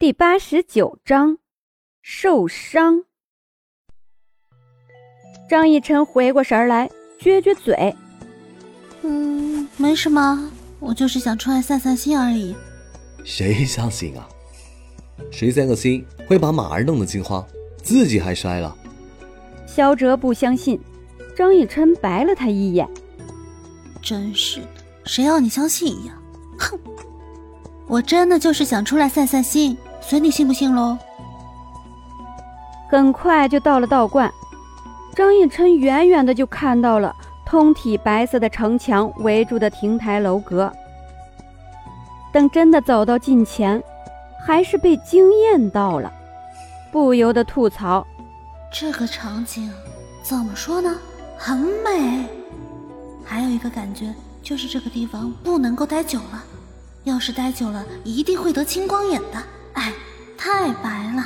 第八十九章受伤。张逸晨回过神来，撅撅嘴：“嗯，没什么，我就是想出来散散心而已。”谁相信啊？谁散个心会把马儿弄得惊慌，自己还摔了？肖哲不相信，张逸琛白了他一眼：“真是的，谁要你相信一样？哼！我真的就是想出来散散心。”随你信不信喽。很快就到了道观，张逸琛远远的就看到了通体白色的城墙围住的亭台楼阁。等真的走到近前，还是被惊艳到了，不由得吐槽：“这个场景怎么说呢？很美。还有一个感觉就是这个地方不能够待久了，要是待久了，一定会得青光眼的。”哎，太白了，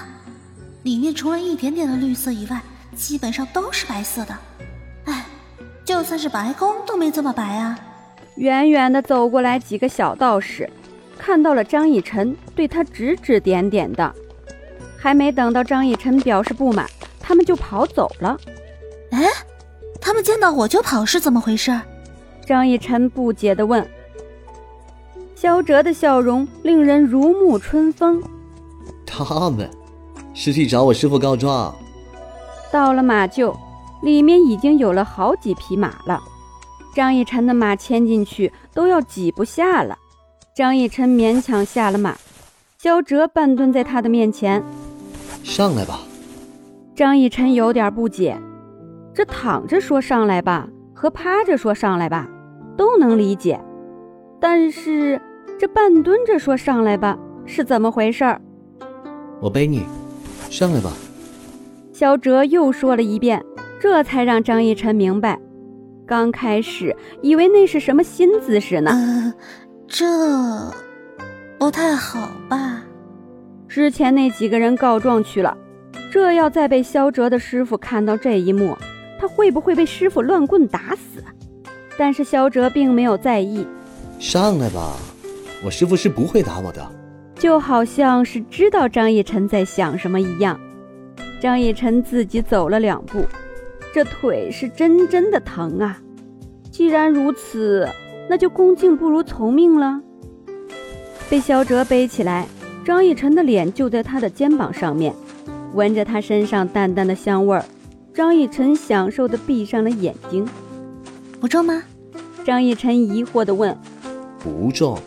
里面除了一点点的绿色以外，基本上都是白色的。哎，就算是白宫都没这么白啊！远远的走过来几个小道士，看到了张逸晨，对他指指点点的。还没等到张逸晨表示不满，他们就跑走了。哎，他们见到我就跑是怎么回事？张逸晨不解地问。萧哲的笑容令人如沐春风。他们是去找我师傅告状。到了马厩，里面已经有了好几匹马了。张逸晨的马牵进去都要挤不下了。张逸晨勉强下了马，萧哲半蹲在他的面前：“上来吧。”张逸晨有点不解，这躺着说上来吧，和趴着说上来吧，都能理解。但是这半蹲着说上来吧是怎么回事儿？我背你，上来吧。萧哲又说了一遍，这才让张逸晨明白。刚开始以为那是什么新姿势呢？呃，这不太好吧？之前那几个人告状去了，这要再被萧哲的师傅看到这一幕，他会不会被师傅乱棍打死？但是萧哲并没有在意。上来吧，我师傅是不会打我的。就好像是知道张逸晨在想什么一样。张逸晨自己走了两步，这腿是真真的疼啊！既然如此，那就恭敬不如从命了。被萧哲背起来，张逸晨的脸就在他的肩膀上面，闻着他身上淡淡的香味儿，张逸晨享受的闭上了眼睛。不重吗？张逸晨疑惑的问。不重，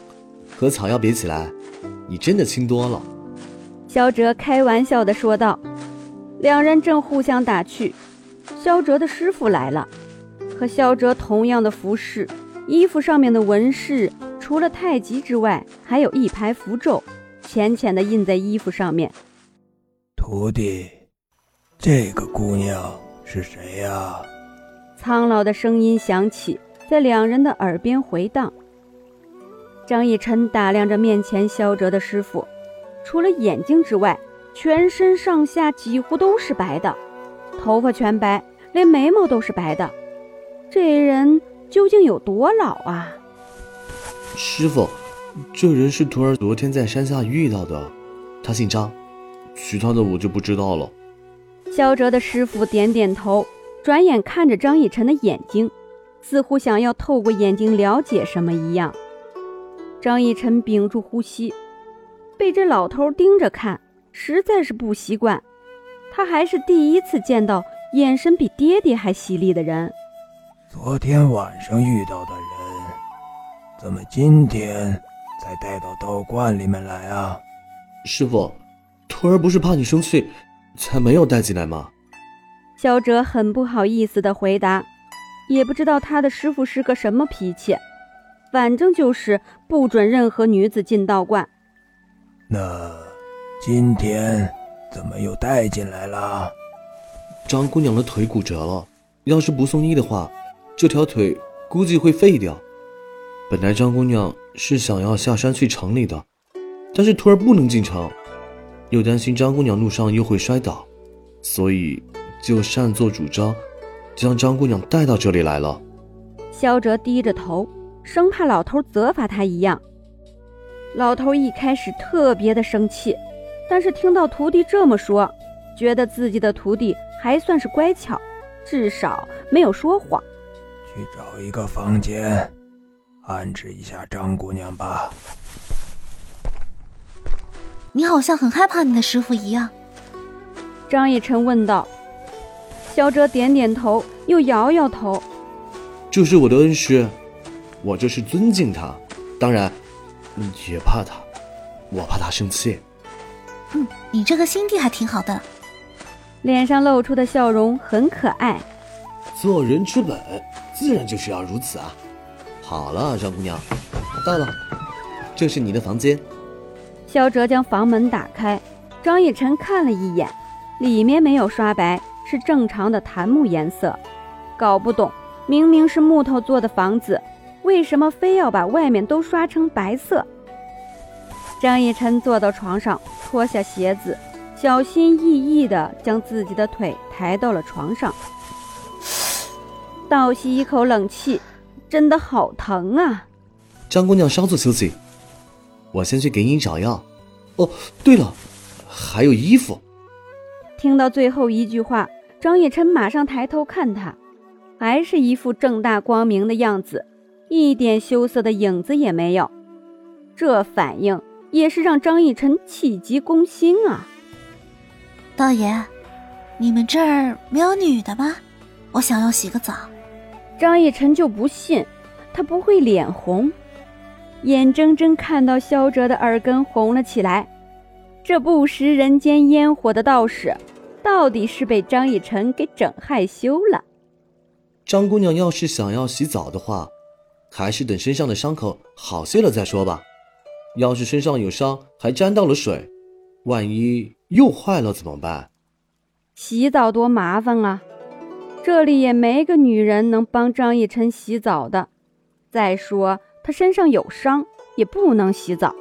和草药比起来，你真的轻多了。肖哲开玩笑地说道。两人正互相打趣，肖哲的师傅来了，和肖哲同样的服饰，衣服上面的纹饰除了太极之外，还有一排符咒，浅浅的印在衣服上面。徒弟，这个姑娘是谁呀？苍老的声音响起，在两人的耳边回荡。张逸晨打量着面前萧哲的师傅，除了眼睛之外，全身上下几乎都是白的，头发全白，连眉毛都是白的。这人究竟有多老啊？师傅，这人是徒儿昨天在山下遇到的，他姓张，其他的我就不知道了。萧哲的师傅点点头，转眼看着张逸晨的眼睛，似乎想要透过眼睛了解什么一样。张逸晨屏住呼吸，被这老头盯着看，实在是不习惯。他还是第一次见到眼神比爹爹还犀利的人。昨天晚上遇到的人，怎么今天才带到道观里面来啊？师傅，徒儿不是怕你生气，才没有带进来吗？萧哲很不好意思的回答，也不知道他的师傅是个什么脾气。反正就是不准任何女子进道观。那今天怎么又带进来了？张姑娘的腿骨折了，要是不送医的话，这条腿估计会废掉。本来张姑娘是想要下山去城里的，但是徒儿不能进城，又担心张姑娘路上又会摔倒，所以就擅作主张，将张姑娘带到这里来了。萧哲低着头。生怕老头责罚他一样，老头一开始特别的生气，但是听到徒弟这么说，觉得自己的徒弟还算是乖巧，至少没有说谎。去找一个房间，安置一下张姑娘吧。你好像很害怕你的师傅一样。张逸晨问道。萧哲点点头，又摇摇头。这是我的恩师，我这是尊敬他，当然也怕他，我怕他生气。嗯，你这个心地还挺好的。脸上露出的笑容很可爱。做人之本，自然就是要如此啊。好了，张姑娘，到了，这是你的房间。肖哲将房门打开，张逸晨看了一眼，里面没有刷白。是正常的檀木颜色，搞不懂，明明是木头做的房子，为什么非要把外面都刷成白色？张逸晨坐到床上，脱下鞋子，小心翼翼地将自己的腿抬到了床上，倒吸一口冷气，真的好疼啊！张姑娘稍作休息，我先去给你找药。哦，对了，还有衣服。听到最后一句话。张逸晨马上抬头看他，还是一副正大光明的样子，一点羞涩的影子也没有。这反应也是让张逸晨气急攻心啊！道爷，你们这儿没有女的吗？我想要洗个澡。张逸晨就不信，他不会脸红，眼睁睁看到萧哲的耳根红了起来。这不食人间烟火的道士。到底是被张逸晨给整害羞了。张姑娘要是想要洗澡的话，还是等身上的伤口好些了再说吧。要是身上有伤还沾到了水，万一又坏了怎么办？洗澡多麻烦啊！这里也没个女人能帮张逸晨洗澡的。再说他身上有伤，也不能洗澡。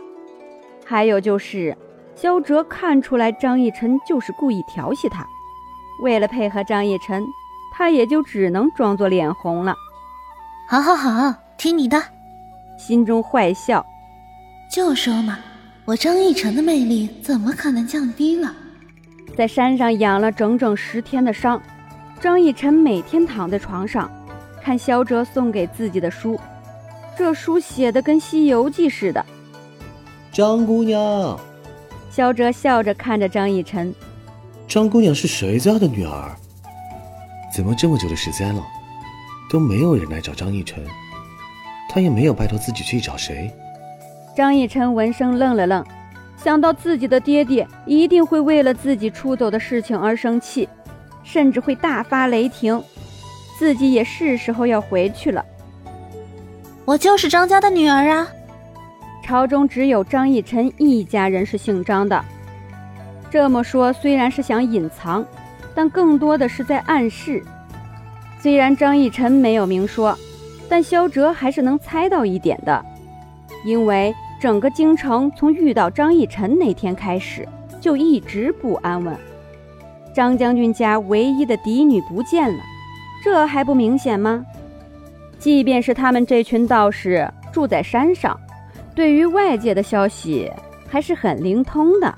还有就是。肖哲看出来张逸晨就是故意调戏他，为了配合张逸晨，他也就只能装作脸红了。好好好，听你的，心中坏笑。就说嘛，我张逸晨的魅力怎么可能降低了？在山上养了整整十天的伤，张逸晨每天躺在床上，看萧哲送给自己的书，这书写的跟《西游记》似的。张姑娘。萧哲笑着看着张逸晨，张姑娘是谁家的女儿？怎么这么久的时间了，都没有人来找张逸晨？他也没有拜托自己去找谁？张逸晨闻声愣了愣，想到自己的爹爹一定会为了自己出走的事情而生气，甚至会大发雷霆，自己也是时候要回去了。我就是张家的女儿啊！朝中只有张逸晨一家人是姓张的。这么说虽然是想隐藏，但更多的是在暗示。虽然张逸晨没有明说，但萧哲还是能猜到一点的，因为整个京城从遇到张逸晨那天开始就一直不安稳。张将军家唯一的嫡女不见了，这还不明显吗？即便是他们这群道士住在山上。对于外界的消息还是很灵通的。